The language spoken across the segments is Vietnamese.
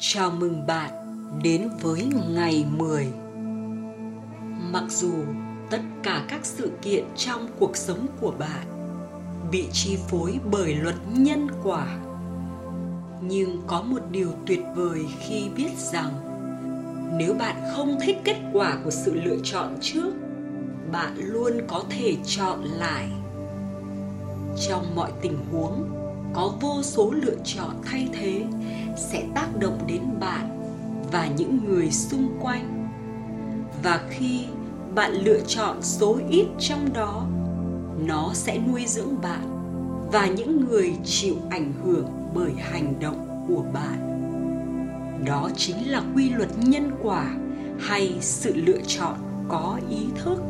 Chào mừng bạn đến với ngày 10. Mặc dù tất cả các sự kiện trong cuộc sống của bạn bị chi phối bởi luật nhân quả, nhưng có một điều tuyệt vời khi biết rằng nếu bạn không thích kết quả của sự lựa chọn trước, bạn luôn có thể chọn lại. Trong mọi tình huống, có vô số lựa chọn thay thế bạn và những người xung quanh. Và khi bạn lựa chọn số ít trong đó, nó sẽ nuôi dưỡng bạn và những người chịu ảnh hưởng bởi hành động của bạn. Đó chính là quy luật nhân quả hay sự lựa chọn có ý thức.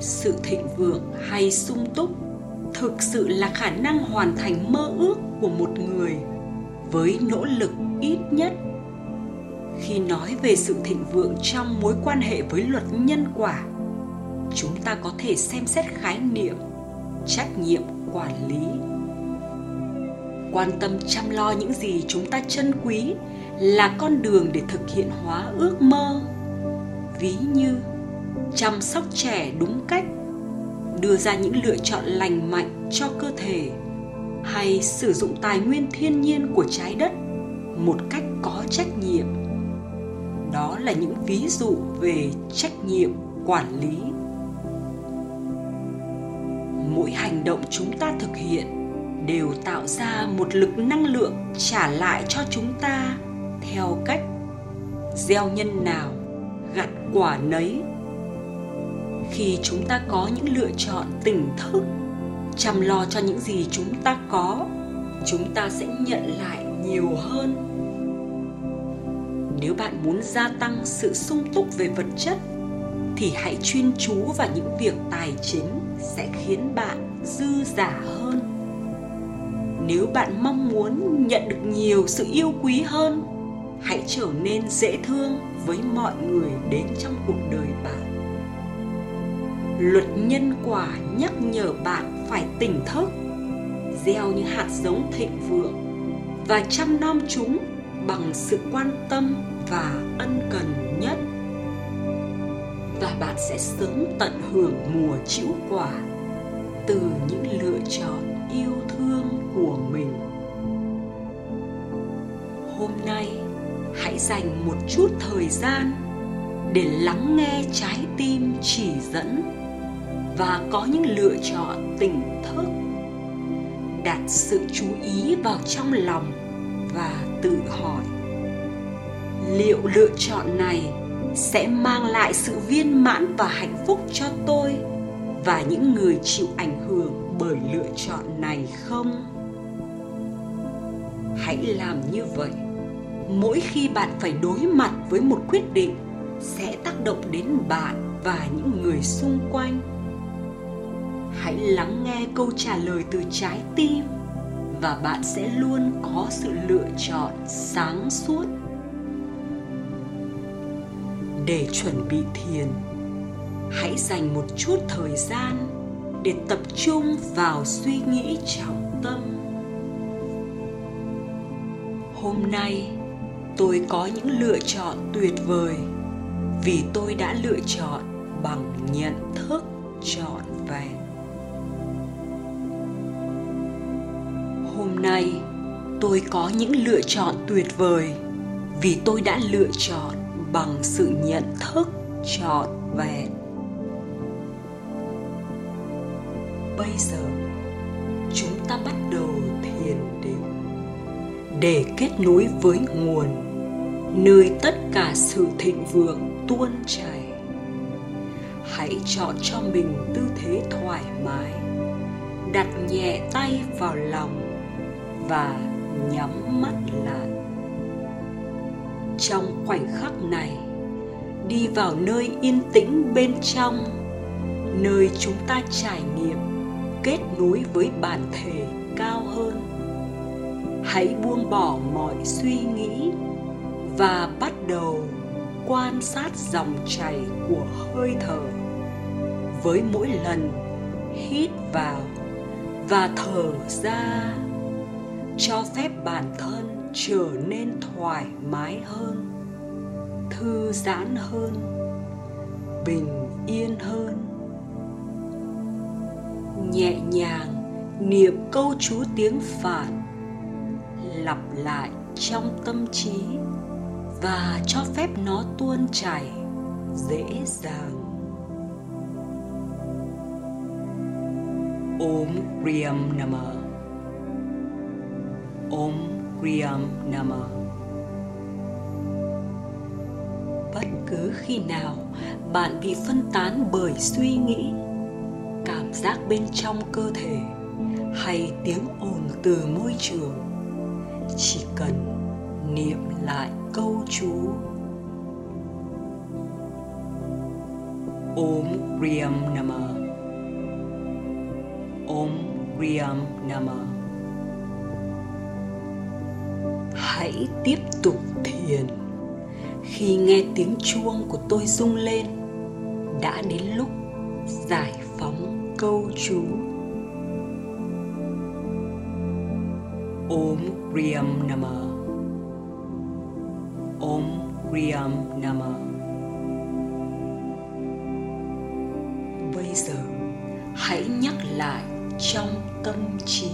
Sự thịnh vượng hay sung túc thực sự là khả năng hoàn thành mơ ước của một người với nỗ lực ít nhất. Khi nói về sự thịnh vượng trong mối quan hệ với luật nhân quả, chúng ta có thể xem xét khái niệm, trách nhiệm quản lý. Quan tâm chăm lo những gì chúng ta trân quý là con đường để thực hiện hóa ước mơ. Ví như, chăm sóc trẻ đúng cách, đưa ra những lựa chọn lành mạnh cho cơ thể hay sử dụng tài nguyên thiên nhiên của trái đất một cách có trách nhiệm. Đó là những ví dụ về trách nhiệm quản lý. Mỗi hành động chúng ta thực hiện đều tạo ra một lực năng lượng trả lại cho chúng ta theo cách gieo nhân nào, gặt quả nấy. Khi chúng ta có những lựa chọn tỉnh thức chăm lo cho những gì chúng ta có, chúng ta sẽ nhận lại nhiều hơn. Nếu bạn muốn gia tăng sự sung túc về vật chất, thì hãy chuyên chú vào những việc tài chính sẽ khiến bạn dư giả hơn. Nếu bạn mong muốn nhận được nhiều sự yêu quý hơn, hãy trở nên dễ thương với mọi người đến trong cuộc đời bạn luật nhân quả nhắc nhở bạn phải tỉnh thức, gieo những hạt giống thịnh vượng và chăm nom chúng bằng sự quan tâm và ân cần nhất. Và bạn sẽ sớm tận hưởng mùa chịu quả từ những lựa chọn yêu thương của mình. Hôm nay, hãy dành một chút thời gian để lắng nghe trái tim chỉ dẫn và có những lựa chọn tỉnh thức. Đặt sự chú ý vào trong lòng và tự hỏi, liệu lựa chọn này sẽ mang lại sự viên mãn và hạnh phúc cho tôi và những người chịu ảnh hưởng bởi lựa chọn này không? Hãy làm như vậy. Mỗi khi bạn phải đối mặt với một quyết định sẽ tác động đến bạn và những người xung quanh hãy lắng nghe câu trả lời từ trái tim và bạn sẽ luôn có sự lựa chọn sáng suốt. Để chuẩn bị thiền, hãy dành một chút thời gian để tập trung vào suy nghĩ trọng tâm. Hôm nay, tôi có những lựa chọn tuyệt vời vì tôi đã lựa chọn bằng nhận thức chọn nay tôi có những lựa chọn tuyệt vời, vì tôi đã lựa chọn bằng sự nhận thức trọn vẹn. Bây giờ, chúng ta bắt đầu thiền định để kết nối với nguồn nơi tất cả sự thịnh vượng tuôn chảy. Hãy chọn cho mình tư thế thoải mái, đặt nhẹ tay vào lòng và nhắm mắt lại. Trong khoảnh khắc này, đi vào nơi yên tĩnh bên trong, nơi chúng ta trải nghiệm kết nối với bản thể cao hơn, hãy buông bỏ mọi suy nghĩ và bắt đầu quan sát dòng chảy của hơi thở với mỗi lần hít vào và thở ra cho phép bản thân trở nên thoải mái hơn, thư giãn hơn, bình yên hơn. Nhẹ nhàng niệm câu chú tiếng phạn, lặp lại trong tâm trí và cho phép nó tuôn chảy dễ dàng. Om priam namah Om Kriyam Nama Bất cứ khi nào bạn bị phân tán bởi suy nghĩ, cảm giác bên trong cơ thể hay tiếng ồn từ môi trường, chỉ cần niệm lại câu chú. Om Kriyam Nama Om Kriyam Nama Hãy tiếp tục thiền. Khi nghe tiếng chuông của tôi rung lên, Đã đến lúc giải phóng câu chú. Om Kriyam Nama Om Kriyam Nama Bây giờ, hãy nhắc lại trong tâm trí.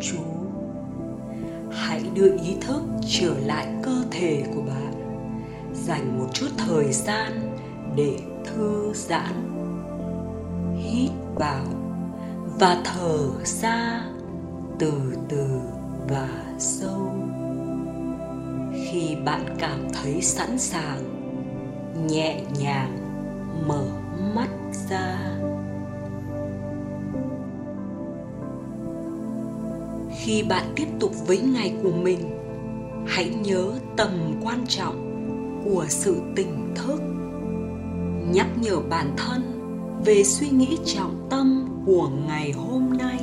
chú hãy đưa ý thức trở lại cơ thể của bạn. Dành một chút thời gian để thư giãn, hít vào và thở ra từ từ và sâu. Khi bạn cảm thấy sẵn sàng, nhẹ nhàng mở mắt ra. Khi bạn tiếp tục với ngày của mình, hãy nhớ tầm quan trọng của sự tỉnh thức. Nhắc nhở bản thân về suy nghĩ trọng tâm của ngày hôm nay.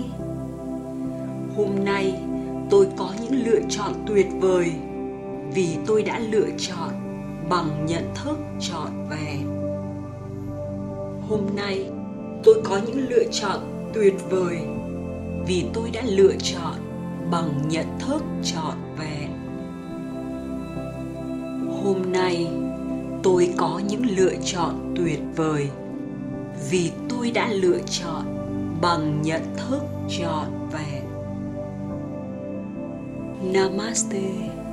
Hôm nay, tôi có những lựa chọn tuyệt vời vì tôi đã lựa chọn bằng nhận thức trọn vẹn. Hôm nay, tôi có những lựa chọn tuyệt vời vì tôi đã lựa chọn bằng nhận thức trọn vẹn. Hôm nay, tôi có những lựa chọn tuyệt vời vì tôi đã lựa chọn bằng nhận thức trọn vẹn. Namaste.